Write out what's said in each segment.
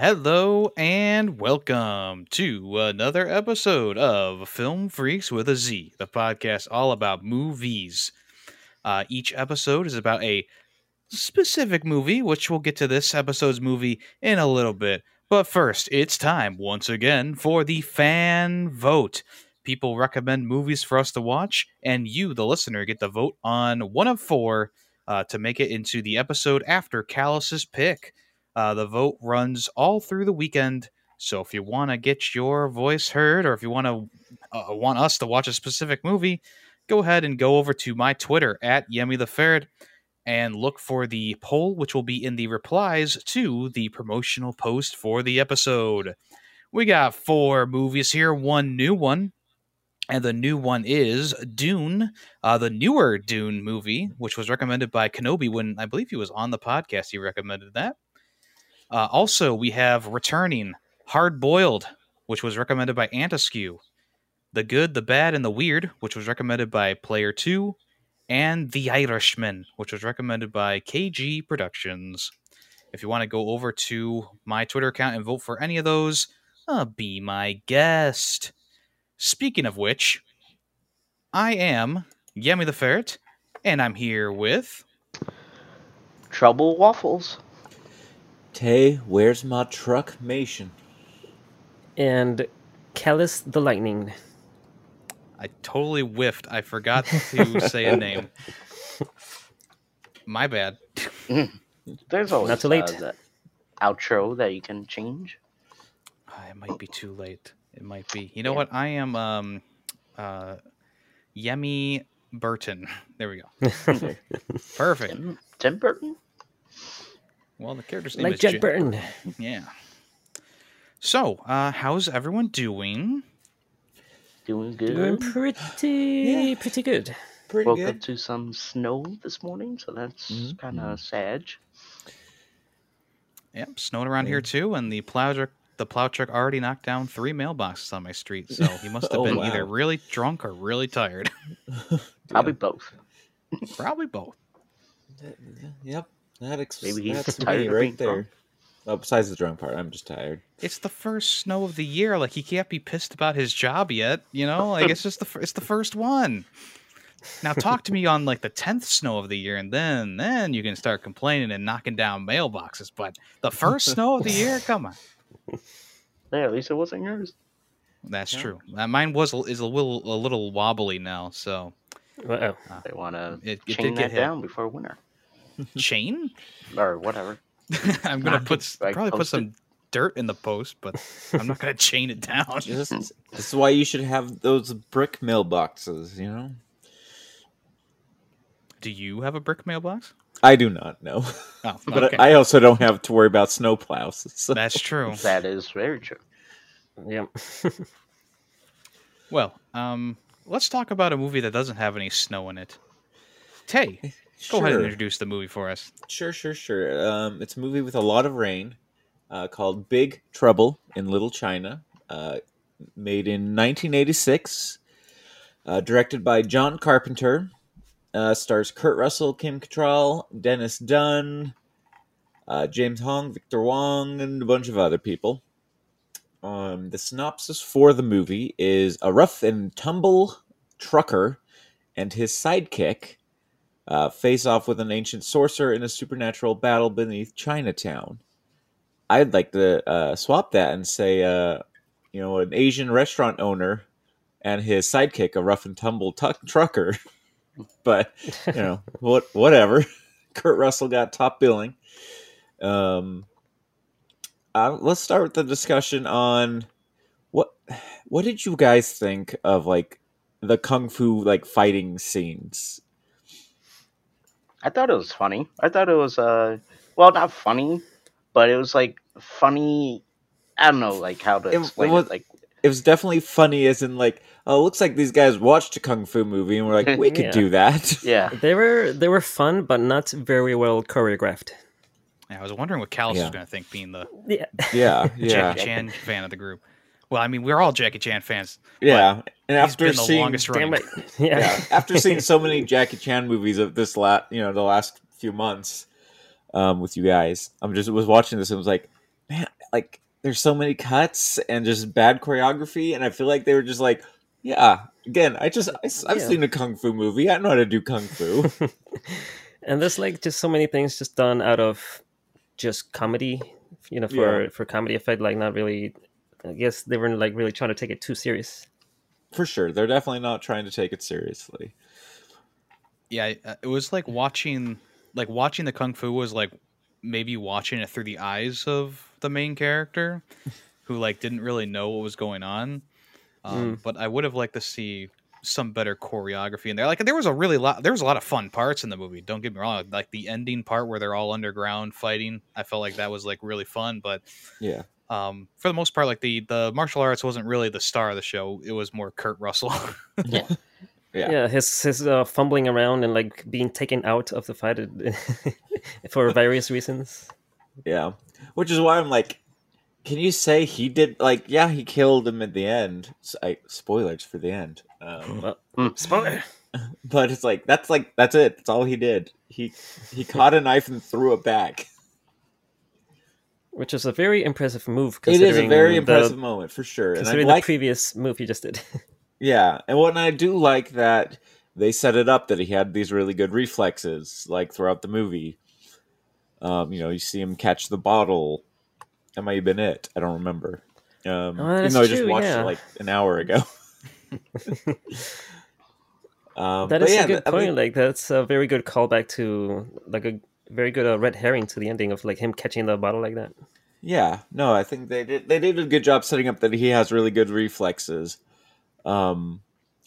Hello and welcome to another episode of Film Freaks with a Z, the podcast all about movies. Uh, each episode is about a specific movie, which we'll get to this episode's movie in a little bit. But first, it's time once again for the fan vote. People recommend movies for us to watch, and you, the listener, get to vote on one of four uh, to make it into the episode after Callus's pick. Uh, the vote runs all through the weekend. So if you want to get your voice heard, or if you want to uh, want us to watch a specific movie, go ahead and go over to my Twitter at Yemi the Ferret and look for the poll, which will be in the replies to the promotional post for the episode. We got four movies here, one new one. And the new one is Dune, uh, the newer Dune movie, which was recommended by Kenobi when I believe he was on the podcast. He recommended that. Uh, also, we have returning Hard Boiled, which was recommended by Antiskew. The Good, the Bad, and the Weird, which was recommended by Player 2. And The Irishman, which was recommended by KG Productions. If you want to go over to my Twitter account and vote for any of those, uh, be my guest. Speaking of which, I am Yemi the Ferret, and I'm here with. Trouble Waffles. Tay, where's my truck Mation? and Callus the Lightning. I totally whiffed. I forgot to say a name. My bad. There's always Not too late. Uh, that outro that you can change. Ah, It might be too late. It might be. You know what? I am um uh Yemi Burton. There we go. Perfect. Tim, Tim Burton. Well, the character's name like is Jack Ja- Burton. Yeah. So, uh, how's everyone doing? Doing good. Doing pretty, pretty good. Pretty Woke good. up to some snow this morning, so that's Mhm. kind of sad. Yep, snowed around here too, and the plow truck the plow truck already knocked down three mailboxes on my street. So he must have Oh, been either really drunk or really tired. Probably both. Probably both. Yep. That ex- Maybe he's that's tired me right there. drunk. Oh, besides the drunk part, I'm just tired. It's the first snow of the year. Like he can't be pissed about his job yet. You know, like it's just the fir- it's the first one. Now talk to me on like the tenth snow of the year, and then then you can start complaining and knocking down mailboxes. But the first snow of the year, come on. Yeah, at least it wasn't yours. That's Yeah. true. Uh, mine was is a little a little wobbly now. So Uh-oh. They want to it, it chain that get down before winter Chain? or whatever. I'm gonna Not put like, probably put some dirt in the post, but I'm not gonna chain it down. This, this is why you should have those brick mailboxes, you know? Do you have a brick mailbox? I do not know. Oh, but okay. I also don't have to worry about snow plows. So. That's true. That is very true. Yep. Well, um, let's talk about a movie that doesn't have any snow in it. Tay, go ahead and introduce the movie for us. Sure, sure, sure. Um, it's a movie with a lot of rain uh, called Big Trouble in Little China, uh, made in 1986, uh, directed by John Carpenter. Uh, stars Kurt Russell, Kim Cattrall, Dennis Dun, uh, James Hong, Victor Wong, and a bunch of other people. Um, the synopsis for the movie is a rough and tumble trucker and his sidekick uh, face off with an ancient sorcerer in a supernatural battle beneath Chinatown. I'd like to uh, swap that and say, uh, you know, an Asian restaurant owner and his sidekick, a rough and tumble tuck trucker. but you know, what, whatever. Kurt Russell got top billing. Um, uh, let's start with the discussion on what what did you guys think of like the kung fu like fighting scenes? I thought it was funny. I thought it was uh, well, not funny, but it was like funny. I don't know, like how to It- it explain it. was- Like it was definitely funny as in like oh it looks like these guys watched a kung fu movie and we're like we could Yeah. do that yeah, They were they were fun, but not very well choreographed. Yeah, I was wondering what Callus Yeah. was going to think, being the Yeah. yeah yeah Jackie Chan fan of the group. Well, I mean, we're all Jackie Chan fans. yeah and He's after been the seeing longest running. Damn it. Yeah. yeah after seeing so many jackie chan movies of this last you know the last few months um with you guys i'm just was watching this and was like man like there's so many cuts and just bad choreography, and I feel like they were just like, yeah. Again, I just I, have Yeah. seen a kung fu movie. I know how to do kung fu. and there's like just so many things just done out of just comedy, you know, for for comedy effect. Like not really. I guess they weren't like really trying to take it too serious. For sure, they're definitely not trying to take it seriously. yeah, uh, it was like watching like watching the kung fu was like maybe watching it through the eyes of the main character who like didn't really know what was going on. Um, But I would have liked to see some better choreography in there. Like there was a really lot there was a lot of fun parts in the movie. Don't get me wrong. Like the ending part where they're all underground fighting, I felt like that was like really fun. But Yeah, um, for the most part, like the the martial arts wasn't really the star of the show. It was more Kurt Russell. yeah. Yeah, his his uh, fumbling around and like being taken out of the fight for various reasons. Yeah. Which is why I'm like, can you say he did like yeah, he killed him at the end. S I spoilers for the end. Um, Well, Mm. spoiler. but it's like that's like that's it. That's all he did. He he caught a knife and threw it back. Which is a very impressive move. It is a very the- impressive moment for sure. And I Considering like the previous move you just did. Yeah, and what I do like that they set it up that he had these really good reflexes, like throughout the movie. Um, you know, you see him catch the bottle. That might have been it. I don't remember. Um, Oh, even though I just true, watched yeah. it like an hour ago. um, That is yeah, a good I point. mean, like that's a very good callback to like a very good uh, red herring to the ending of like him catching the bottle like that. Yeah, no, I think they did they did a good job setting up that he has really good reflexes. Um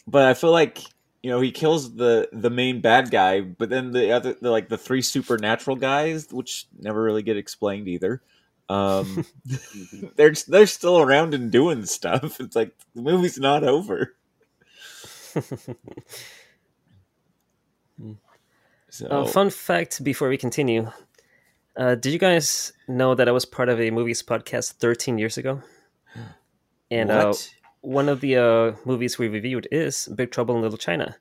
but I feel like you know he kills the the main bad guy, but then the other the, like the three supernatural guys, which never really get explained either. Um they're they're still around and doing stuff. It's like the movie's not over. So Uh, fun fact before we continue: uh, Did you guys know that I was part of a movies podcast 13 years ago? And uh, one of the uh, movies we reviewed is Big Trouble in Little China.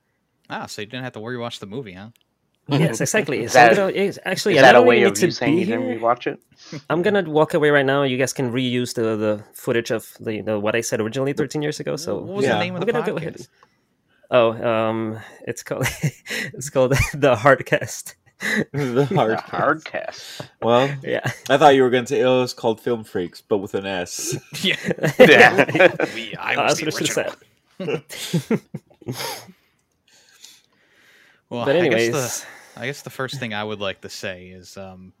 ah, so you didn't have to worry watch the movie, huh? yes, exactly. Is So I'm that- gonna- yes, actually, Is I that a don't way of need you to saying be you didn't rewatch it? I'm gonna walk away right now. You guys can reuse the, the footage of the, the what I said originally 13 years ago. So what was yeah. the name of I'm the gonna go ahead. podcast? Oh, um, it's called it's called the Hardcast. the hard, The hard cast. Well, Yeah, I thought you were going to say oh, it's called Film Freaks, but with an S. yeah, Yeah. we, I was that's the what I should have original. said. Well, But I anyways, guess the I guess the first thing I would like to say is um,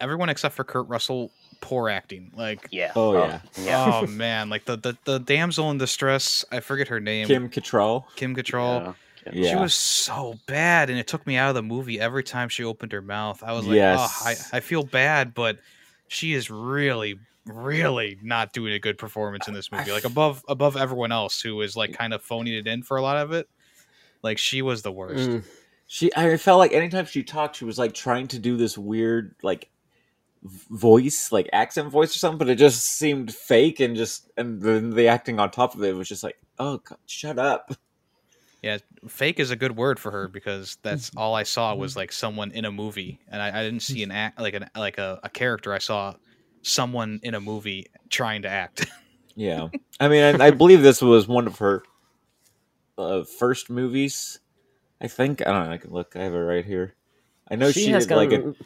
everyone except for Kurt Russell, poor acting. Like, yeah. Oh, yeah. Yeah. oh man, like the, the the damsel in distress. I forget her name. Kim Cattrall. Kim Cattrall. Yeah. Yeah. She was so bad, and it took me out of the movie every time she opened her mouth. I was like, Yes. oh, I, I feel bad, but she is really, really not doing a good performance in this movie. Like above above everyone else who is like kind of phoning it in for a lot of it. Like she was the worst. Mm, She, I felt like anytime she talked, she was like trying to do this weird like v- voice, like accent voice or something, but it just seemed fake and just and then the acting on top of it was just like, oh, God, shut up. Yeah, fake is a good word for her because that's mm-hmm. all I saw mm-hmm. was like someone in a movie, and I, I didn't see an mm-hmm. act like an like a, a character. I saw someone in a movie trying to act. Yeah, I mean, I, I believe this was one of her uh, first movies. I think I don't know. I can look. I have it right here. I know she, has did like a gone-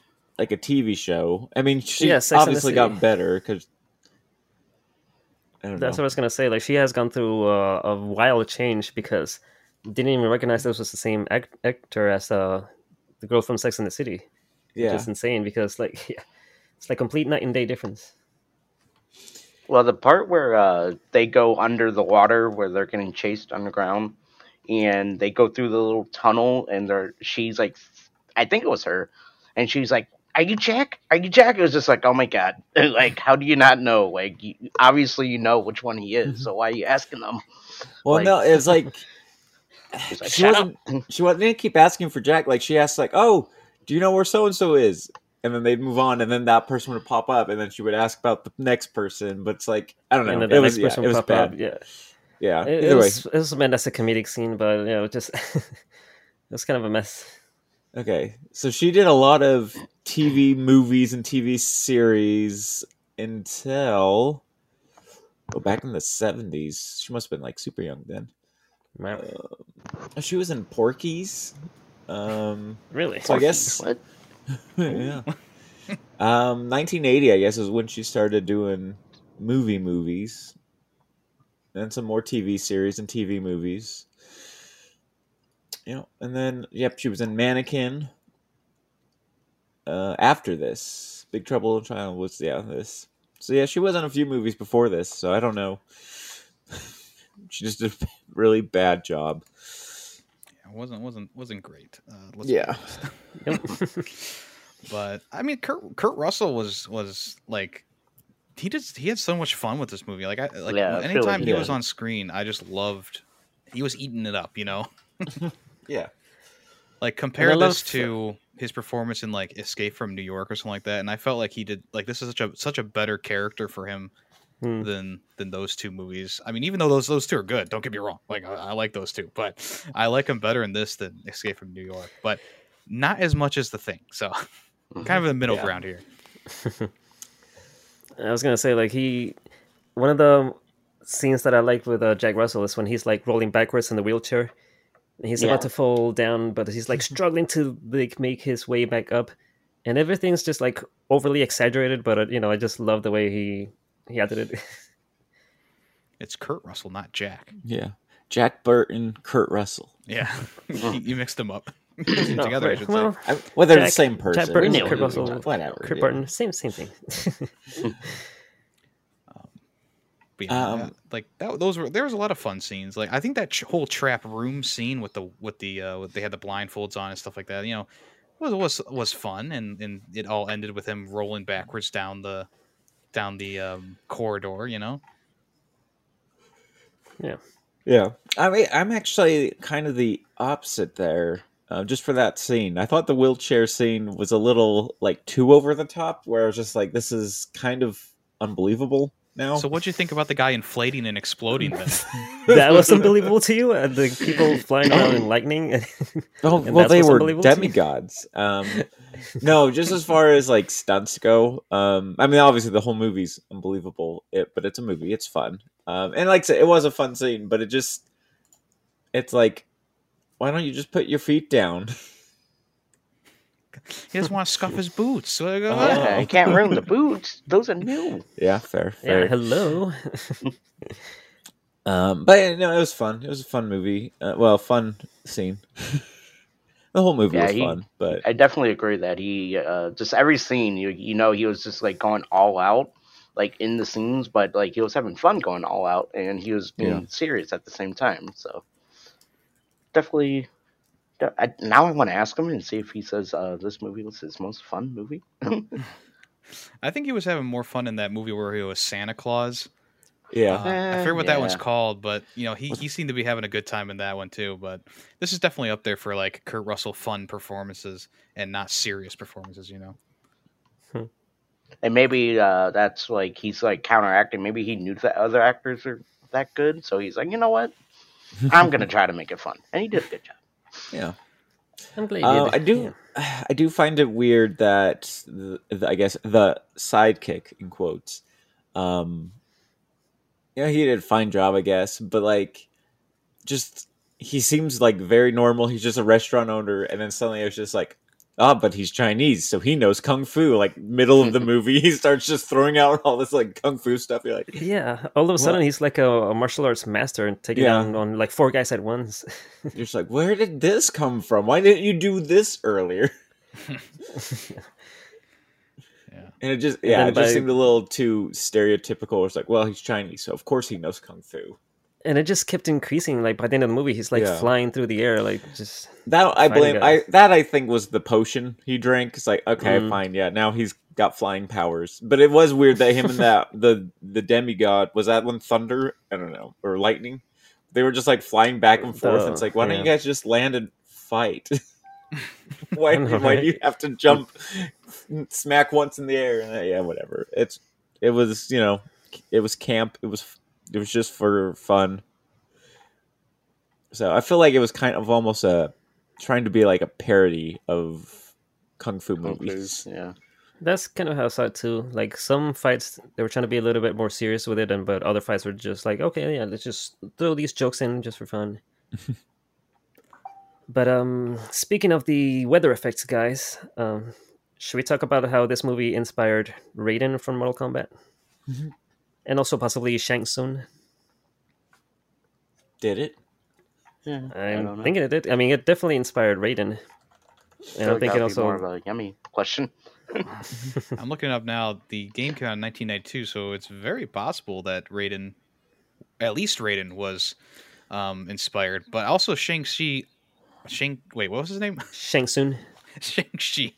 like a TV show. I mean, she Yeah, Sex and the obviously got better because That's know. what I was gonna say. Like she has gone through uh, a wild change because didn't even recognize this was the same act- actor as uh, the girl from Sex and the City. yeah, Which is insane because like yeah, it's like complete night and day difference. Well, the part where uh, they go under the water, where they're getting chased underground, and they go through the little tunnel, and they're she's like, I think it was her, and she's like, "Are you Jack? Are you Jack?" It was just like, oh my god, like how do you not know? Like you, obviously you know which one he is, mm-hmm. so why are you asking them? well, like- no, it's like She's like, she shut wasn't. up. She wasn't didn't keep asking for Jack. Like she asked, like, "Oh, do you know where so and so is?" And then they'd move on, and then that person would pop up, and then she would ask about the next person. But it's like I don't know. And then it the was next yeah, person it was pop bad. up. Yeah, Yeah. it, it was it was meant as a comedic scene, but you know, just it was kind of a mess. okay. So she did a lot of TV movies and TV series. until oh, back in the seventies. She must have been like super young then. Wow. Uh, she was in Porky's. Um, really? so I guess What? yeah. Um, 1980, I guess, is when she started doing movie movies, and some more TV series and TV movies. You know, and then yep, she was in Mannequin. Uh, after this, Big Trouble in China was yeah this. So yeah, she was in a few movies before this. So I don't know. she just did a really bad job. It wasn't wasn't wasn't great. Uh, let's Yeah. but I mean, Kurt Kurt Russell was was like he just he had so much fun with this movie. Like I like Yeah, anytime like he he was on screen, I just loved. He was eating it up, you know. Yeah. Like compare this to his performance in like Escape from New York or something like that, and I felt like he did like this is such a such a better character for him Hmm. than than those two movies. I mean, even though those those two are good, don't get me wrong. Like I, I like those two, but I like him better in this than Escape from New York, but not as much as the thing. So Mm-hmm. kind of in the middle Yeah. ground here. I was gonna say like he, one of the scenes that I liked with uh, Jack Russell is when he's like rolling backwards in the wheelchair, and he's Yeah. about to fall down, but he's like struggling to like make his way back up, and everything's just like overly exaggerated. But uh, you know, I just love the way he he acted it. It's Kurt Russell, not Jack. Yeah. Jack Burton, Kurt Russell. Yeah, you, you mixed them up No, together. I should well, say. I, well, they're the Jack- same Jack person. Burton, We know Kurt Russell, whatever, Kurt yeah. Barton, same same thing. But yeah, Um, yeah, like that, those were there was a lot of fun scenes. Like I think that ch- whole trap room scene with the with the uh, with, they had the blindfolds on and stuff like that. You know, was was was fun, and and it all ended with him rolling backwards down the down the um, corridor. You know, yeah, Yeah, I mean, I'm actually kind of the opposite there. Uh, just for that scene, I thought the wheelchair scene was a little like too over the top. Where I was just like, "This is kind of unbelievable." Now, so what'd you think about the guy inflating and exploding? Then that was unbelievable to you, and the people flying around in lightning. oh and well, they were unbelievable demigods. Um, no, just as far as like stunts go, um, I mean, obviously the whole movie's unbelievable. It, but it's a movie; it's fun. Um, and like I said, it was a fun scene, but it just, it's like, why don't you just put your feet down? he doesn't want to scuff his boots. So I go, Oh. Yeah, you can't ruin the boots. Those are new. Yeah, fair, fair. yeah, hello. Um, but no, it was fun. It was a fun movie. Uh, well, fun scene. the whole movie Yeah, was he- fun, but I definitely agree that he uh, just every scene you you know he was just like going all out like in the scenes, but like he was having fun going all out and he was being Yeah. serious serious at the same time. So definitely. De- I, now I want to ask him and see if he says uh, this movie was his most fun movie. I think he was having more fun in that movie where he was Santa Claus. yeah, Uh, I Eh, forget what that one's yeah. called, but you know he, he seemed to be having a good time in that one too. But this is definitely up there for like Kurt Russell fun performances and not serious performances. You know, and maybe uh, that's like he's like counteracting. Maybe he knew that other actors are that good, so he's like, you know what, I'm gonna try to make it fun, and he did a good job. Yeah. I'm glad Uh. I do, I do find it weird that the, the, I guess the sidekick in quotes, um, yeah, he did a fine job, I guess, but like, just he seems like very normal. He's just a restaurant owner, and then suddenly it's just like, ah, but he's Chinese, so he knows kung fu. Like middle of the movie, he starts just throwing out all this like kung fu stuff. You're like, Yeah, all of a sudden What? he's like a, a martial arts master and taking Yeah. down on like four guys at once. you're just like, where did this come from? Why didn't you do this earlier? yeah. And it just yeah, then it just by- seemed a little too stereotypical. It's like, well, he's Chinese, so of course he knows kung fu. And it just kept increasing. Like by the end of the movie, he's like Yeah. flying through the air, like just That I blame. I that I think was the potion he drank. It's like okay, Mm. fine, yeah. Now he's got flying powers, but it was weird that him and that the the demigod was that one thunder. I don't know or lightning. They were just like flying back and forth. The- it's like why don't you guys just land and fight? why know, why do you have to jump, smack once in the air? And, uh, yeah, whatever. It's it was you know it was camp. It was it was just for fun. So I feel like it was kind of almost a trying to be like a parody of kung fu Kung Fu, movies. Yeah. That's kind of how I saw it too. Like some fights, they were trying to be a little bit more serious with it, and but other fights were just like, okay, yeah, let's just throw these jokes in just for fun. but um, speaking of the weather effects, guys, um, should we talk about how this movie inspired Raiden from Mortal Kombat, Mm-hmm. And also possibly Shang Tsung? Did it? Yeah, I I'm don't know. thinking it did. I mean, it definitely inspired Raiden. And I'm like thinking that'd also more of a Yemi question. I'm looking up now. The game came out in 1992, so it's very possible that Raiden, at least Raiden, was um, inspired. But also Shang Chi, Shang. Wait, what was his name? Shang Tsung. Shang Chi,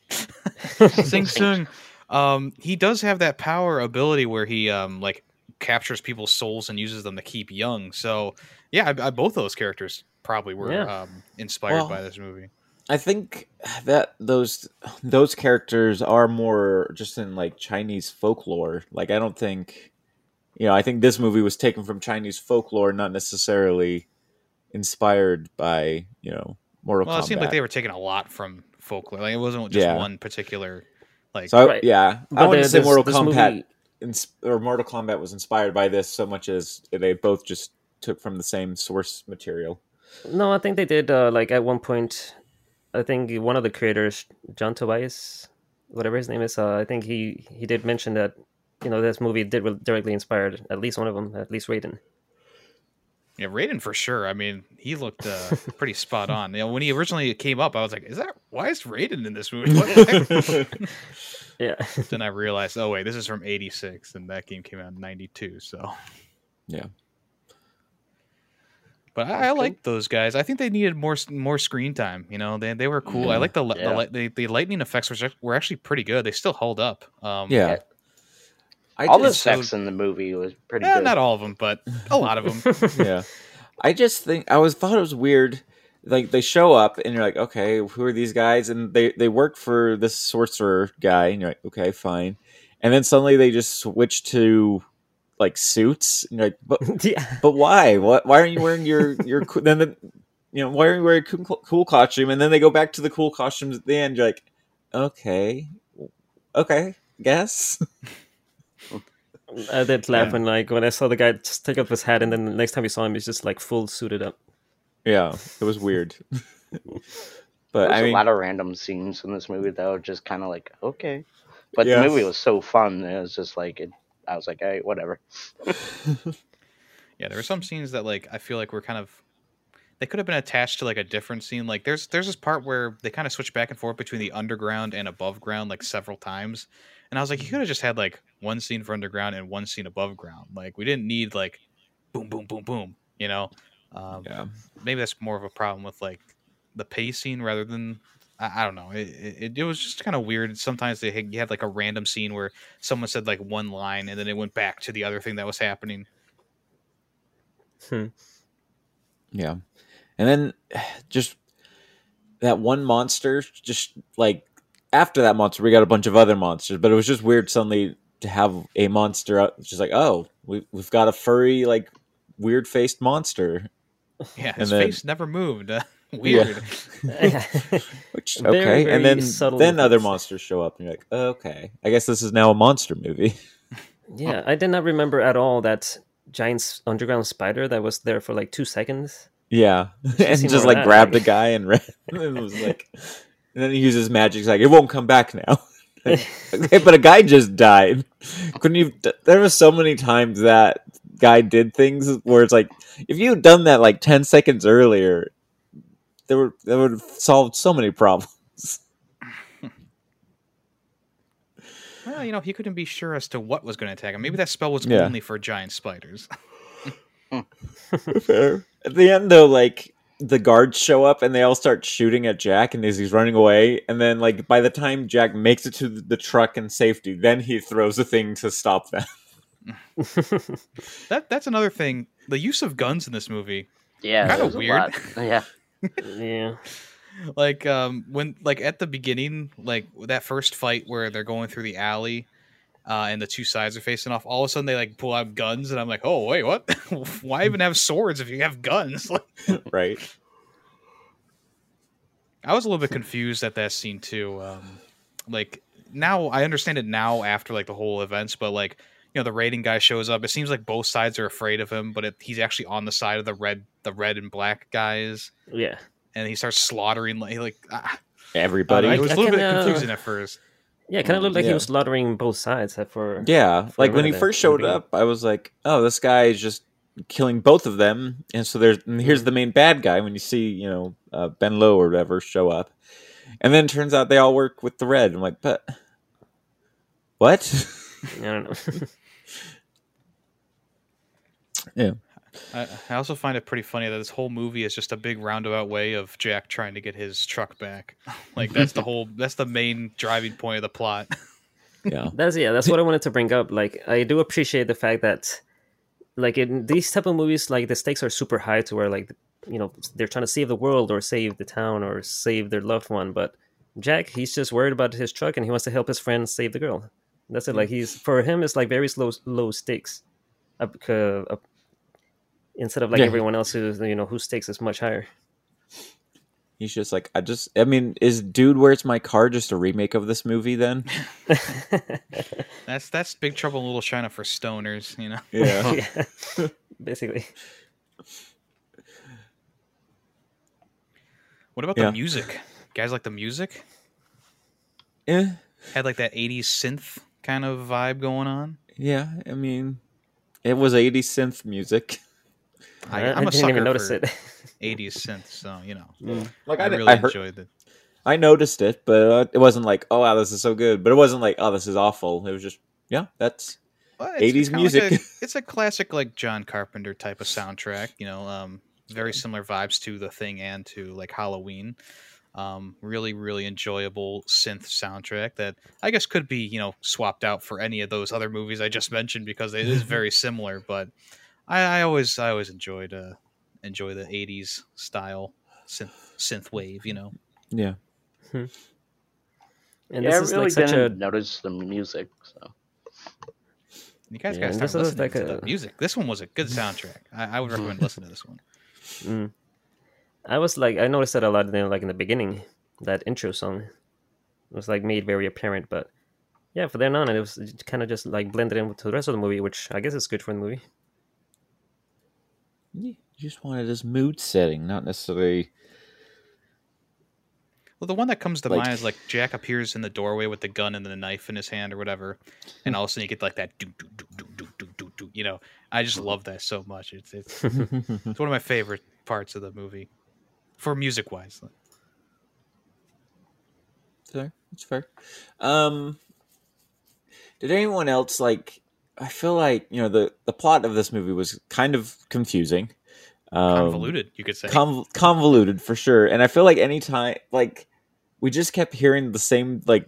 Shang Tsung. Um, he does have that power ability where he um like captures people's souls and uses them to keep young. So yeah, I, I, both those characters probably were Yeah. um, inspired Well, by this movie. I think that those those characters are more just in like Chinese folklore. Like I don't think you know, I think this movie was taken from Chinese folklore, not necessarily inspired by, you know, Mortal Well, Kombat. it seemed like they were taking a lot from folklore. Like it wasn't just Yeah. one particular like. so I, Right. yeah, I But wouldn't the- say this- Mortal this Kombat movie- ins- or Mortal Kombat was inspired by this so much as they both just took from the same source material. No, I think they did. Uh, like at one point, I think one of the creators, John Tobias, whatever his name is, uh, I think he he did mention that you know this movie did re- directly inspired at least one of them, at least Raiden. Yeah, Raiden for sure. I mean, he looked uh, pretty spot on. You know, when he originally came up, I was like, "Is that why is Raiden in this movie?" What the heck? Yeah, then I realized, oh wait, this is from '86, and that game came out in '92. So, Yeah. but I, I like those guys. I think they needed more more screen time. You know, they they were cool. I like the Yeah. the, li- the the lightning effects were were actually pretty good. They still hold up. Um, Yeah. I All the just- sex in the movie was pretty eh, good. not all of them, but a lot of them. yeah. I just think I was thought it was weird. Like they show up and you're like, okay, who are these guys? And they they work for this sorcerer guy, and you're like, okay, fine. And then suddenly they just switch to like suits, and you're like, but yeah. but why? What? Why aren't you wearing your your then the you know why aren't you wearing a cool, cool costume? And then they go back to the cool costumes at the end. You're like, okay, okay, guess. I did laugh Yeah. when like when I saw the guy just take off his hat, and then the next time we saw him, he's just like full suited up. Yeah, it was weird. but There's I mean, a lot of random scenes in this movie that were just kind of like okay, but Yeah. the movie was so fun. It was just like it. I was like, hey, whatever. Yeah, there were some scenes that like I feel like were kind of they could have been attached to like a different scene. Like there's there's this part where they kind of switch back and forth between the underground and above ground like several times. And I was like, you could have just had like one scene for underground and one scene above ground. Like we didn't need like boom boom boom boom, you know? Um, yeah. maybe that's more of a problem with like the pacing rather than I, I don't know. It, it, it was just kind of weird. Sometimes they had, you had like a random scene where someone said like one line and then it went back to the other thing that was happening. Hmm. Yeah. And then just that one monster, just like after that monster, we got a bunch of other monsters, but it was just weird suddenly to have a monster out, just like, oh, we, we've got a furry, like weird faced monster. Yeah, his then- face never moved. Uh, weird. Which, okay. very and then, subtle then other monsters show up, and you're like, okay, I guess this is now a monster movie. yeah, I did not remember at all that giant underground spider that was there for like two seconds. Yeah. and just like that, grabbed like- a guy and ran. and was like, and then he uses magic. He's like, it won't come back now. Okay, but a guy just died. Couldn't you? There were so many times that guy did things where it's like, if you had done that like ten seconds earlier, there were that would have solved so many problems. Well, you know, he couldn't be sure as to what was going to attack him. Maybe that spell was Yeah. only for giant spiders. Fair. At the end, though, like the guards show up and they all start shooting at Jack, and as he's running away, and then like by the time Jack makes it to the truck in safety, then he throws a thing to stop them. that that's another thing. The use of guns in this movie, Yeah, Kinda it was a weird. Yeah, yeah, like um when like at the beginning, like that first fight where they're going through the alley. Uh, and the two sides are facing off. All of a sudden, they like pull out guns, and I'm like, "Oh, wait, what? Why even have swords if you have guns?" Right? I was a little bit confused at that scene too. Um, like now I understand it now after like the whole events, but like you know the raiding guy shows up. It seems like both sides are afraid of him, but it, he's actually on the side of the red, the red and black guys, Yeah. and he starts slaughtering like like. Ah, Everybody. it was a I little bit kinda- confusing at first. Yeah, it kind of looked like Yeah. he was slaughtering both sides. For Yeah, for like when he first showed beginning. up, I was like, "Oh, this guy is just killing both of them." And so there's and here's the main bad guy when you see you know uh, Ben Lowe or whatever show up, and then it turns out they all work with the red. I'm like, but what? I don't know. I, I also find it pretty funny that this whole movie is just a big roundabout way of Jack trying to get his truck back. Like that's the whole that's the main driving point of the plot. yeah, That's yeah. That's what I wanted to bring up. Like, I do appreciate the fact that, like, in these type of movies, like the stakes are super high to where, like, you know, they're trying to save the world or save the town or save their loved one. But Jack, he's just worried about his truck and he wants to help his friend save the girl. That's it. Like, he's for him, it's like very slow, low stakes. Up, uh, up, instead of like Yeah. everyone else who's you know whose stakes is much higher. he's just like, I just, I mean, is Dude, Where's My Car just a remake of this movie? Then, That's that's Big Trouble in Little China for stoners, you know. yeah, yeah, basically. What about Yeah. the music? Guys like the music? yeah, Had like that 80s synth kind of vibe going on. yeah. I mean, it was '80s synth music. I, I, I'm a didn't sucker even notice for it. 80s synth, so you know. Mm. Like I, I, really I heard, enjoyed it. I noticed it, but uh, it wasn't like, oh wow, this is so good. But it wasn't like, oh, this is awful. It was just, yeah, that's Well, 80s kinda music. Like a, it's a classic like John Carpenter type of soundtrack. You know, um, very similar vibes to The Thing and to like Halloween. Um, really, really enjoyable synth soundtrack that I guess could be you know swapped out for any of those other movies I just mentioned because it is very similar. But I, I always I always enjoyed uh, enjoy the '80s style synth synth wave. You know, yeah. And yeah, this I is really like such a didn't notice the music. So you guys Yeah, gotta start this is listening like to the a- music. This one was a good soundtrack. I, I would recommend listening to this one. Mm. I was like, I noticed that a lot. You know, like in the beginning, that intro song was like made very apparent. But yeah, for then on, it was kind of just like blended in to the rest of the movie, which I guess is good for the movie. You just wanted this mood setting, not necessarily. Well, the one that comes to Like- mind is like Jack appears in the doorway with the gun and the knife in his hand or whatever, and all of a sudden you get like that do do do do do do do do. You know, I just love that so much. It's it's, it's one of my favorite parts of the movie, for music wise. fair. It's fair. Um, did anyone else like? I feel like you know the the plot of this movie was kind of confusing, um, Convoluted, you could say. conv- convoluted for sure. And I feel like anytime like we just kept hearing the same like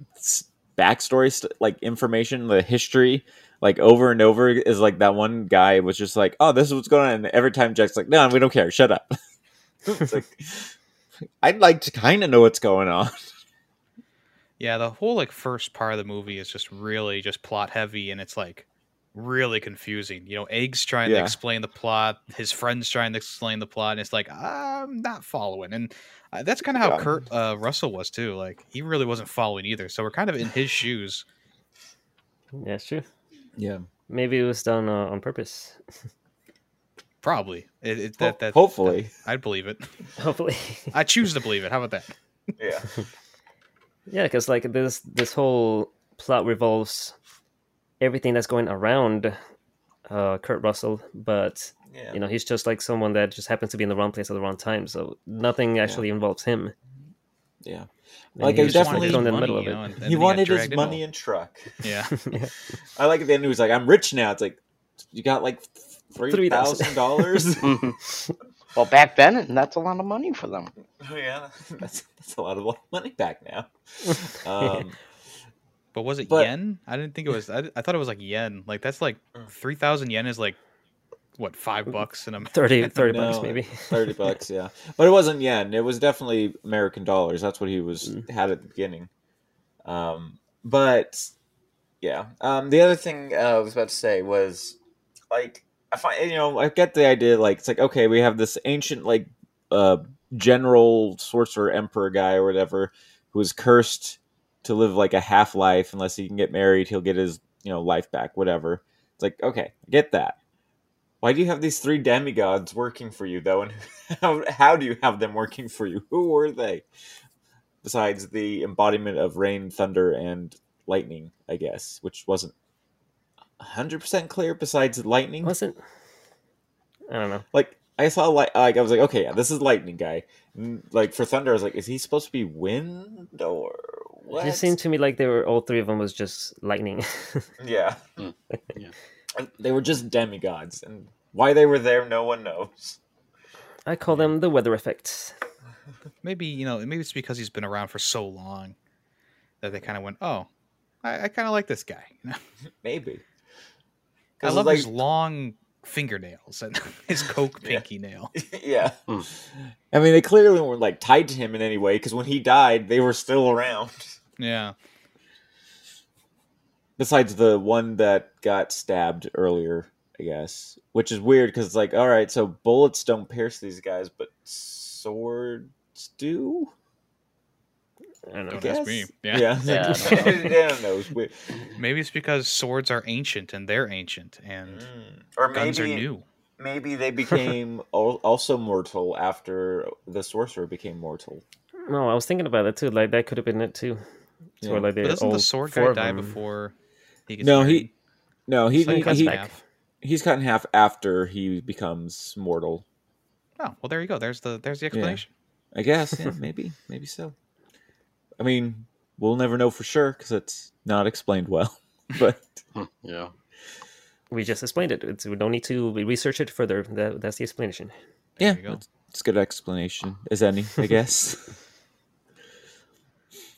backstory st- like information, the history. Like over and over is like that one guy was just like, "Oh, this is what's going on," and every time Jack's like, "No, we don't care. Shut up." it's like I'd like to kind of know what's going on. yeah, the whole like first part of the movie is just really just plot heavy, and it's like really confusing. You know, Eggs trying to explain the plot, his friends trying to explain the plot, and it's like I'm not following. And uh, that's kind of how Yeah. Kurt uh, Russell was too. Like he really wasn't following either. So we're kind of in his shoes. Yeah, it's true. Yeah. Maybe it was done uh, on purpose. Probably. It, it, that, that, Hopefully. I'd believe it. Hopefully. I choose to believe it. How about that? Yeah. Yeah, because like this this whole plot revolves everything that's going around uh, Kurt Russell, but Yeah. you know he's just like someone that just happens to be in the wrong place at the wrong time. So nothing actually involves him. yeah. And Like, he I was definitely- wanted his thrown in the middle of you it. know, and- and he wanted his money and truck. Yeah. I like at the end he was like, I'm rich now. It's like you got like three thousand dollars. well, back then, that's a lot of money for them. Oh yeah. That's that's a lot of money back now. Um But was it But- yen? I didn't think it was. I, I thought it was like yen. Like that's like Mm. three thousand yen is like what five bucks in a 30, 30 no, bucks maybe. Thirty bucks, yeah. But it wasn't yen. It was definitely American dollars. That's what he was Mm. had at the beginning. Um, but yeah. Um, the other thing uh, I was about to say was like I find you know I get the idea like it's like okay we have this ancient like uh general sorcerer emperor guy or whatever who is cursed to live like a half life unless he can get married. He'll get his you know life back. Whatever. It's like okay, I get that. Why do you have these three demigods working for you though, and how how do you have them working for you? Who were they? Besides the embodiment of rain, thunder, and lightning, I guess, which wasn't hundred percent clear. Besides lightning, Wasn't I don't know. like I saw light. Like I was like, okay, yeah, this is lightning guy. And, like for thunder, I was like, is he supposed to be wind or what? It just seemed to me like they were all three of them was just lightning. yeah. Mm, yeah. And They were just demigods, and why they were there, no one knows. I call them the weather effects. Maybe you know, maybe it's because he's been around for so long that they kind of went, "Oh, I, I kind of like this guy." You know? Maybe. I love like, his long fingernails and his coke Yeah. pinky nail. yeah. Hmm. I mean, they clearly weren't like tied to him in any way because when he died, they were still around. Yeah, Besides the one that got stabbed earlier, I guess, which is weird because it's like, all right, so bullets don't pierce these guys, but swords do. I don't know. Don't ask me. Yeah. Yeah, Yeah, I I don't don't know. It's weird. maybe it's because swords are ancient and they're ancient and Mm. Or guns maybe are new. maybe they became also mortal after the sorcerer became mortal. No, I was thinking about it too. Like that could have been it too. Yeah. Or like But doesn't the sword four guy of die before he gets No, married? he no he, So he he, cuts he- back. he's cut in half after he becomes mortal. Oh well, there you go. There's the there's the explanation. I guess yeah, maybe maybe so. I mean, we'll never know for sure because it's not explained well. But Yeah. We just explained it. It's, we don't need to research it further. That, that's the explanation. There yeah, go. it's, it's a good explanation as any, I guess.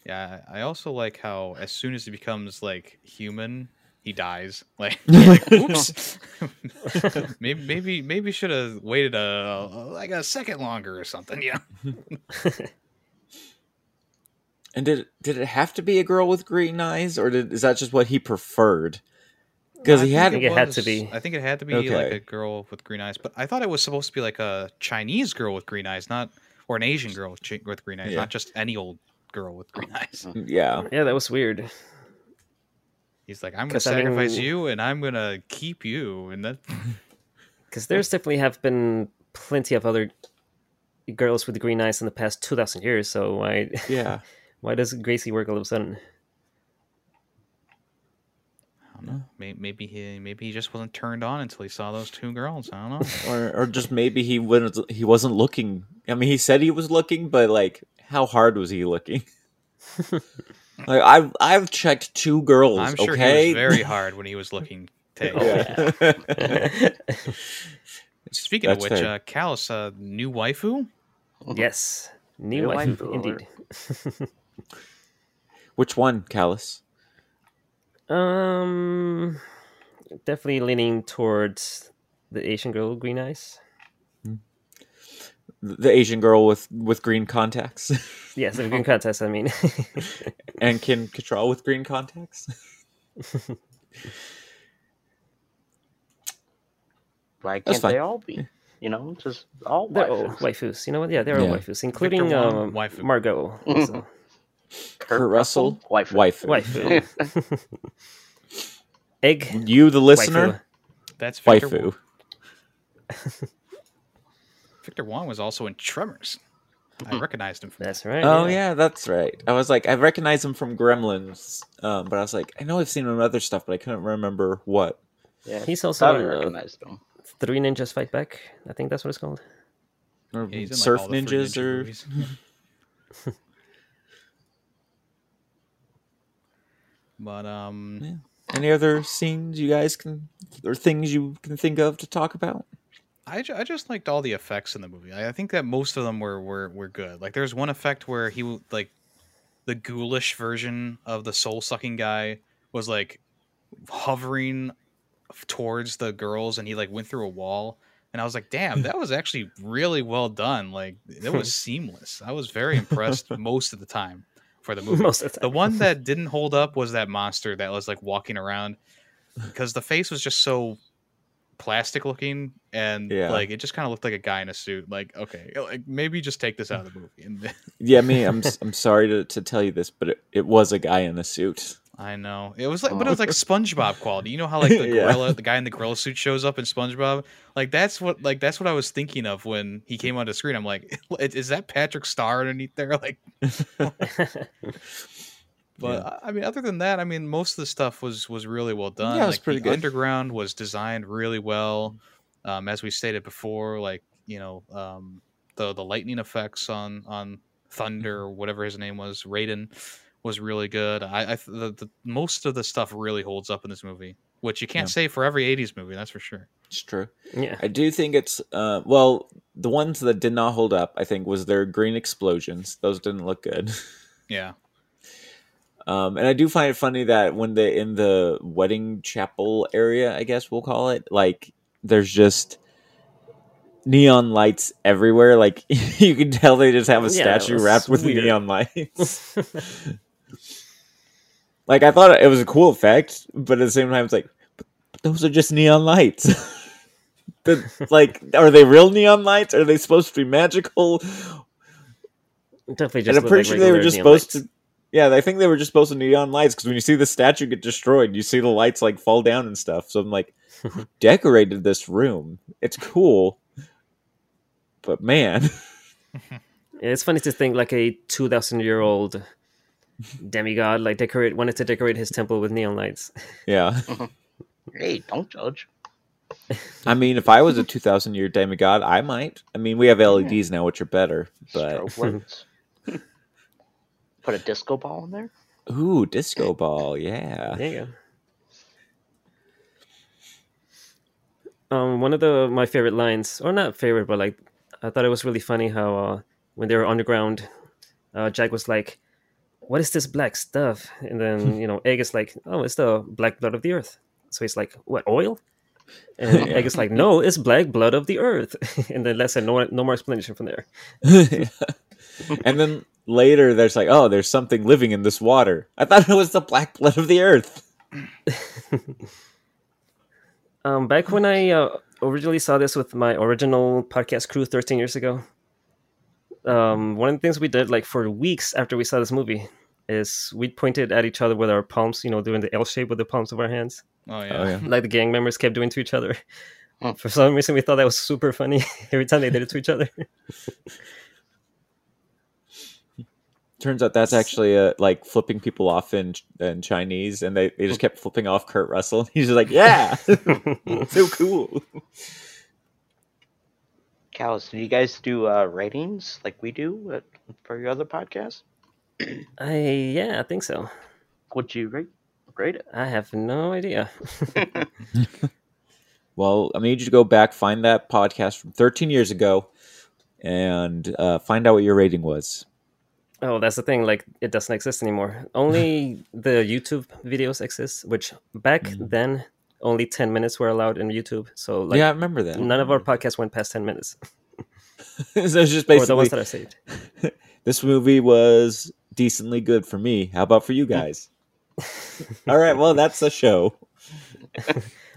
Yeah, I also like how as soon as he becomes like human, he dies. Like, like oops. maybe maybe maybe should have waited a like a second longer or something. Yeah. And did did it have to be a girl with green eyes, or did, is that just what he preferred? Because he had think it had to be. I think it had to be like a girl with green eyes, but I thought it was supposed to be like a Chinese girl with green eyes, not or an Asian girl with, with green eyes, Yeah. not just any old girl with green eyes. Mm, yeah. Yeah, that was weird. He's like, I'm gonna 'Cause, I sacrifice mean- you, and I'm gonna keep you, and that Because there's definitely have been plenty of other girls with green eyes in the past two thousand years. So I Yeah. Why does Gracie work all of a sudden? I don't know. May- Maybe he maybe he just wasn't turned on until he saw those two girls. I don't know. or or just maybe he wasn't he wasn't looking. I mean, he said he was looking, but like, how hard was he looking? like I've I've checked two girls. I'm sure okay, he was very hard when he was looking. Oh, yeah. Speaking of which, fair. uh, Callus, uh, new waifu. yes, new New waifu, waifu, indeed. Which one, Callus? Um, definitely leaning towards the Asian girl with green eyes. The Asian girl with with green contacts, Yes, the green contacts. I mean, and Kim Cattrall with green contacts. Why can't they all be? You know, just all they're all waifus. waifus. You know what? Yeah, they're all waifus, including Wong, um, waifu. Margot. also. Kurt Russell, waifu. wife. Waifu. Egg. You, the listener, That's Victor. waifu. Wong. Victor Wong was also in Tremors. I recognized him from That's right. Oh yeah, that's right. I was like, I recognize him from Gremlins, um, but I was like, I know I've seen him in other stuff, but I couldn't remember what. Yeah, He's also thought I in, uh, recognized him. Three Ninjas Fight Back. I think that's what it's called. Or Yeah, he's in, like, Surf all the Three Ninjas Ninja or but um, Yeah. any other scenes you guys can or things you can think of to talk about? I, ju- I just liked all the effects in the movie. I, I think that most of them were, were were good. Like there's one effect where he like the ghoulish version of the soul sucking guy was like hovering towards the girls, and he like went through a wall. And I was like, damn, that was actually really well done. Like it was seamless. I was very impressed most of the time for the movie. Most of the The one that didn't hold up was that monster that was like walking around because the face was just so plastic looking, and Yeah. like it just kind of looked like a guy in a suit. Like, okay, uh, like maybe just take this out of the movie. And Yeah, me. I'm s- I'm sorry to, to tell you this, but it, it was a guy in a suit. I know it was like, but it was like SpongeBob quality. You know how like the Yeah. gorilla, the guy in the gorilla suit shows up in SpongeBob. Like that's what, like that's what I was thinking of when he came on the screen. I'm like, is that Patrick Star underneath there? Like, but Yeah. I- mean, other than that, I mean, most of the stuff was was really well done. Yeah, it was like pretty the good. underground was designed really well. Um, as we stated before, like you know, um, the the lightning effects on on Thunder or whatever his name was, Raiden, was really good. I, I the, the most of the stuff really holds up in this movie, which you can't Yeah. say for every '80s movie. That's for sure. It's true. yeah. I do think it's uh, well, the ones that did not hold up, I think, was their green explosions. Those didn't look good. Yeah, Um, and I do find it funny that when they in the wedding chapel area, I guess we'll call it, like there's just neon lights everywhere. Like you can tell they just have a Yeah, statue wrapped with weird. neon lights. like I thought it was a cool effect, but at the same time, it's like, but those are just neon lights. The- like, are they real neon lights? Are they supposed to be magical? Definitely just. and I'm pretty like sure they were just supposed lights. to. Yeah, I think they were just supposed to neon lights because when you see the statue get destroyed, you see the lights like fall down and stuff. So I'm like, who decorated this room? It's cool, but man, Yeah, it's funny to think like a two thousand year old demigod like decorate wanted to decorate his temple with neon lights. yeah. Hey, don't judge. I mean, if I was a 2,000 year demigod, I might. I mean, we have LEDs now, which are better, but Put a disco ball in there. ooh, disco ball, yeah. There you go. Um, one of the my favorite lines, or not favorite, but like I thought it was really funny how uh, when they were underground, uh, Jack was like, "What is this black stuff?" And then you know Egg is like, "Oh, it's the black blood of the earth." So he's like, "What oil?" And Egg is like, "No, it's black blood of the earth." and then Les said, "No, no more explanation from there." and then later, there's like, oh, there's something living in this water. I thought it was the black blood of the earth. Um, back when I uh, originally saw this with my original podcast crew 13 years ago, um, one of the things we did, like for weeks after we saw this movie, is we pointed at each other with our palms, you know, doing the L shape with the palms of our hands, oh yeah. Oh, yeah. like the gang members kept doing to each other. Hmm. For some reason, we thought that was super funny every time they did it to each other. Turns out that's actually uh, like flipping people off in in Chinese, and they, they just kept flipping off Kurt Russell. He's just like, yeah, so cool. Callus, do you guys do uh, ratings like we do at, for your other podcast? I yeah, I think so. Would you rate rate it? I have no idea. Well, I need you to go back, find that podcast from 13 years ago, and uh, find out what your rating was. Oh, that's the thing. Like, it doesn't exist anymore. Only the YouTube videos exist, which back Mhm. then only ten minutes were allowed in YouTube. So, like, yeah, I remember that. none of our podcasts went past ten minutes, so it's just or the ones that are saved. this movie was decently good for me. How about for you hmm. guys? All right, well, that's the show.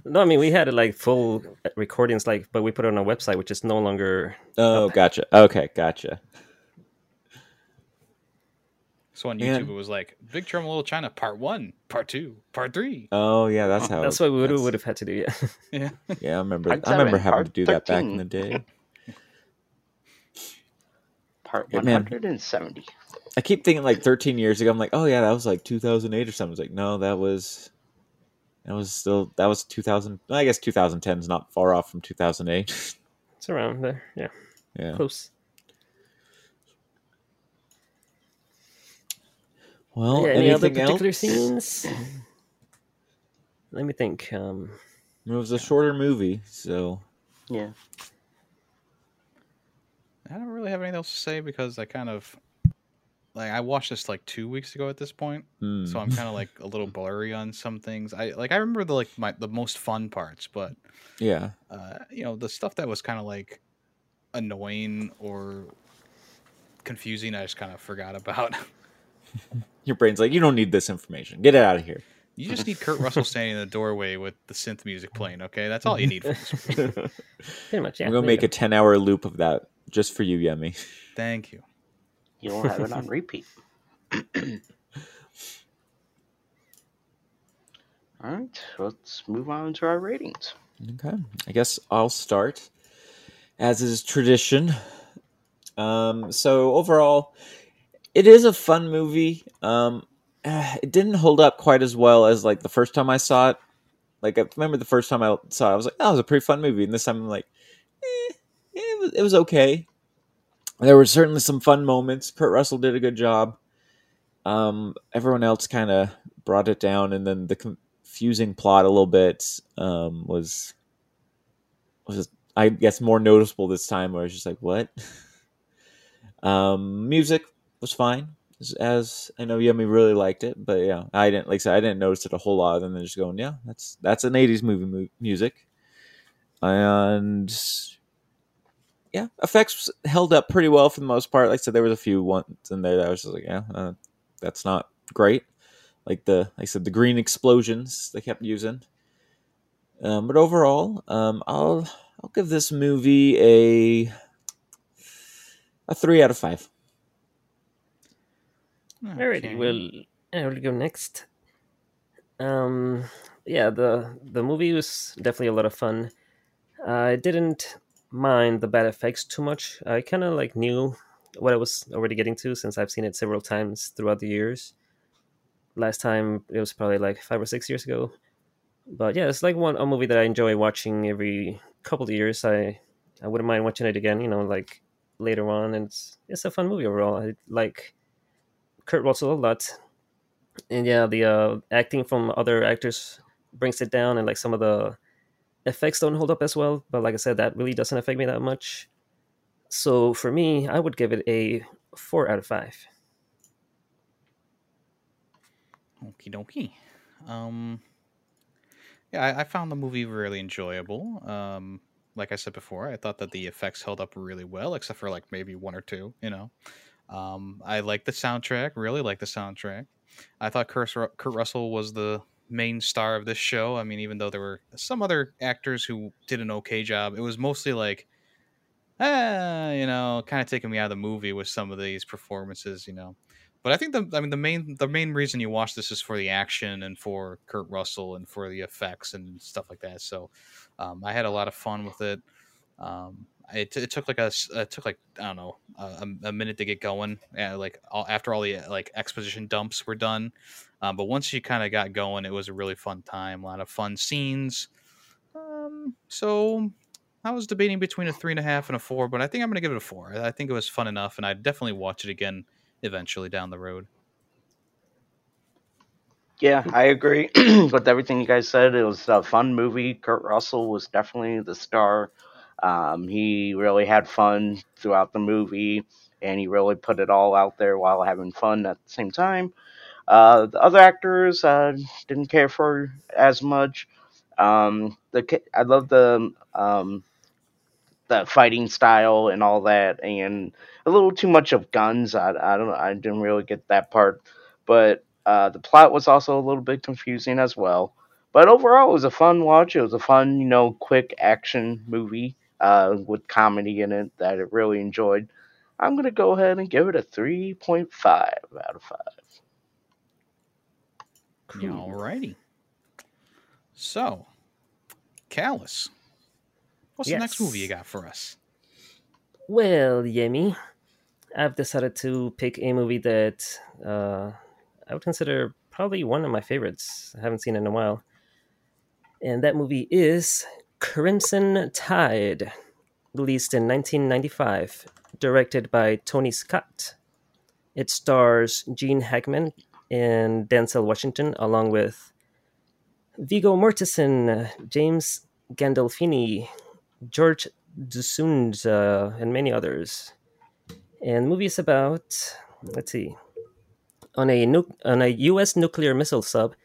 No, I mean we had like full uh, recordings, like, but we put it on a website, which is no longer. Oh, gotcha. Okay, gotcha. So on Man. YouTube, it was like Big Trouble in Little China, Part One, Part Two, Part Three. Oh, yeah, that's how. That's what we would would have had to do. Yeah. Yeah. Yeah, I remember. Part I remember seven, having part to do that back in the day. Part Yeah, one man. hundred and seventy. I keep thinking like 13 years ago. I'm like, oh yeah, that was like 2008 or something. It's like, no, that was that was still that was 2000. I guess 2010 is not far off from 2008. It's around there. Yeah, yeah. close. Well, yeah, any other anything particular else? scenes? Let me think. Um, It was a shorter movie, so Yeah. I don't really have anything else to say because I kind of like I watched this like two weeks ago at this point, hmm. so I'm kind of like a little blurry on some things. I like I remember the like my the most fun parts, but yeah. uh, you know the stuff that was kind of like annoying or confusing, I just kind of forgot about. Your brain's like, you don't need this information. Get it out of here. You just need Kurt Russell standing in the doorway with the synth music playing. Okay, that's all you need. For this. Pretty much, yeah. I'm gonna make you a 10 hour loop of that just for you, Yemi. Thank you. You'll have it on repeat. All right, let's move on to our ratings. Okay. I guess I'll start, as is tradition. Um, so overall, it is a fun movie. Um, it didn't hold up quite as well as like the first time I saw it. Like I remember the first time I saw it, I was like, "Oh, it was a pretty fun movie." And this time I'm like, eh, it was it was okay. There were certainly some fun moments. Kurt Russell did a good job. Um, everyone else kind of brought it down, and then the confusing plot a little bit um, was was I guess more noticeable this time. Where I was just like, "What?" um, music was fine, as, as I know Yemi really liked it, but yeah, I didn't like I said I didn't notice it a whole lot. And then just going, "Yeah, that's that's an '80s movie mu- music," and yeah, effects held up pretty well for the most part. Like I said, there was a few ones in there that I was just like, "Yeah, uh, that's not great." Like the like I said, the green explosions they kept using. Um, but overall, um, I'll I'll give this movie a a three out of five. Alrighty, Okay. well, I will go next. Um, yeah, the the movie was definitely a lot of fun. I didn't mind the bad effects too much. I kind of like knew what I was already getting to since I've seen it several times throughout the years. Last time it was probably like five or six years ago. But yeah, it's like one a movie that I enjoy watching every couple of years. I I wouldn't mind watching it again. You know, like later on, and it's it's a fun movie overall. I like Kurt Russell a lot, and yeah, the uh, acting from other actors brings it down, and like some of the effects don't hold up as well. But like I said, that really doesn't affect me that much. So for me, I would give it a four out of five. Okie dokie. Um, yeah, I, I found the movie really enjoyable. Um, like I said before, I thought that the effects held up really well, except for like maybe one or two. You know, um, I like the soundtrack. Really like the soundtrack. I thought Kurt, Kurt Russell was the main star of this show. I mean, even though there were some other actors who did an okay job, it was mostly like, ah, you know, kind of taking me out of the movie with some of these performances. You know, but I think the I mean the main the main reason you watch this is for the action and for Kurt Russell and for the effects and stuff like that. So um, I had a lot of fun with it. Um, it, it took like a it took like I don't know a, a minute to get going. Uh, like all, after all the uh, like exposition dumps were done, um, but once you kind of got going, it was a really fun time. A lot of fun scenes. Um, so I was debating between a three and a half and a four, but I think I'm gonna give it a four. I think it was fun enough, and I'd definitely watch it again eventually down the road. Yeah, I agree with everything you guys said. It was a fun movie. Kurt Russell was definitely the star. Um, he really had fun throughout the movie, and he really put it all out there while having fun at the same time. Uh, the other actors uh, didn't care for as much. Um, the I love the um, the fighting style and all that, and a little too much of guns. I, I don't I didn't really get that part, but uh, the plot was also a little bit confusing as well. But overall, it was a fun watch. It was a fun, you know, quick action movie uh, with comedy in it that I really enjoyed. I'm gonna go ahead and give it a 3.5 out of five. Yeah, alrighty. So, Callus, what's the next movie you got for us? Well, Yemi, I've decided to pick a movie that uh, I would consider probably one of my favorites. I haven't seen it in a while. And that movie is Crimson Tide, released in 1995, directed by Tony Scott. It stars Gene Hackman and Denzel Washington, along with Viggo Mortensen, James Gandolfini, George uh, and many others. And the movie is about, let's see, on a nu- on a U.S. nuclear missile sub,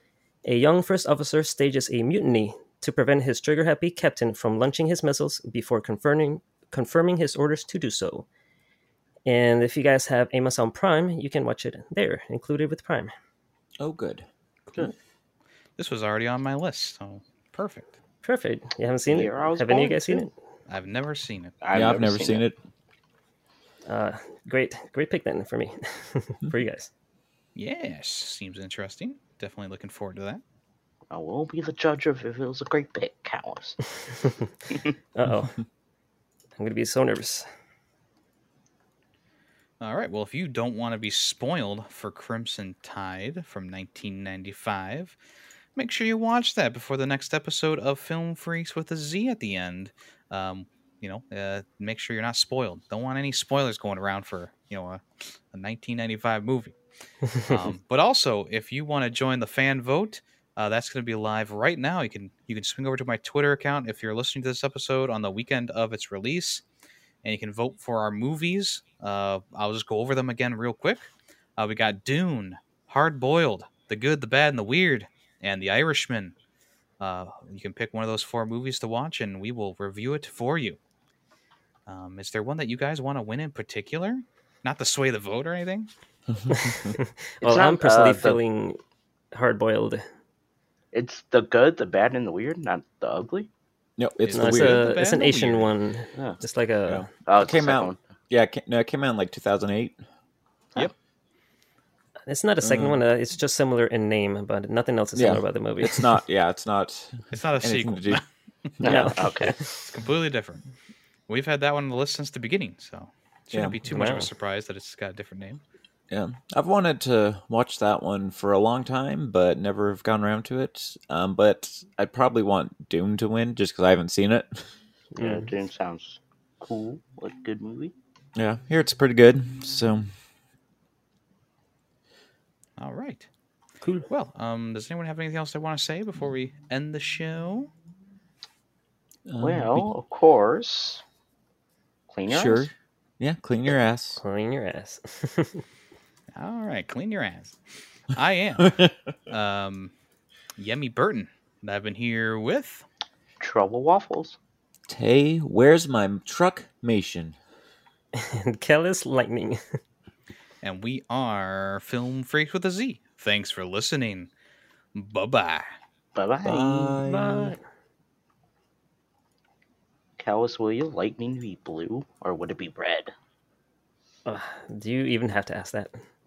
a young first officer stages a mutiny to prevent his trigger-happy captain from launching his missiles before confirming confirming his orders to do so. And if you guys have Amazon Prime, you can watch it there, included with Prime. Oh, good. Cool. This was already on my list, so perfect. Perfect. You haven't seen Here it? Have any of you born, guys seen it? I've never seen it. yeah, I've never seen it. Uh, great, great pick then for me, for you guys. Yes, seems interesting. Definitely looking forward to that. I will be the judge of if it was a great pick, Callus. Uh oh, I'm gonna be so nervous. All right. Well, if you don't want to be spoiled for Crimson Tide from 1995, make sure you watch that before the next episode of Film Freaks with a Z at the end. Um, you know, uh, make sure you're not spoiled. Don't want any spoilers going around for you know a, a 1995 movie. Um, but also, if you want to join the fan vote, uh, that's going to be live right now. You can you can swing over to my Twitter account if you're listening to this episode on the weekend of its release, and you can vote for our movies. Uh, I'll just go over them again real quick. Uh, we got Dune, Hard Boiled, The Good, the Bad, and the Weird, and The Irishman. Uh, you can pick one of those four movies to watch, and we will review it for you. Um, is there one that you guys want to win in particular? Not to sway the vote or anything. well, not, I'm personally uh, the- feeling hard boiled. It's the good, the bad, and the weird, not the ugly. No, it's No, the it's weird. the a it's an Asian weird. one, Yeah. just like a. Oh, It came out. one. Yeah, it ca- no, it came out in like 2008. Yep. It's not a second Uh, one. Uh, it's just similar in name, but nothing else is Yeah. similar about the movie. It's not. Yeah, it's not It's not a sequel. to do. No. okay. It's completely different. We've had that one on the list since the beginning, so it shouldn't Yeah. be too much of a surprise that it's got a different name. Yeah, I've wanted to watch that one for a long time, but never have gone around to it. Um, but I'd probably want Dune to win just because I haven't seen it. Yeah, Mm. Dune sounds cool. Like good movie. Yeah, here it's pretty good. So All right. Cool. Well, um, does anyone have anything else they want to say before we end the show? um, well, of course. Clean be- your sure. eyes. Yeah, clean your ass. Clean your ass. All right, clean your ass. I am um, Yemi Burton. and I've been here with. Trouble waffles. Tay, where's my truck mation? and Kellis Lightning. and we are Film Freaks with a Z. Thanks for listening. Bye bye. Bye bye. Bye. Bye. Callus, will your lightning be blue or would it be red? Uh, do you even have to ask that?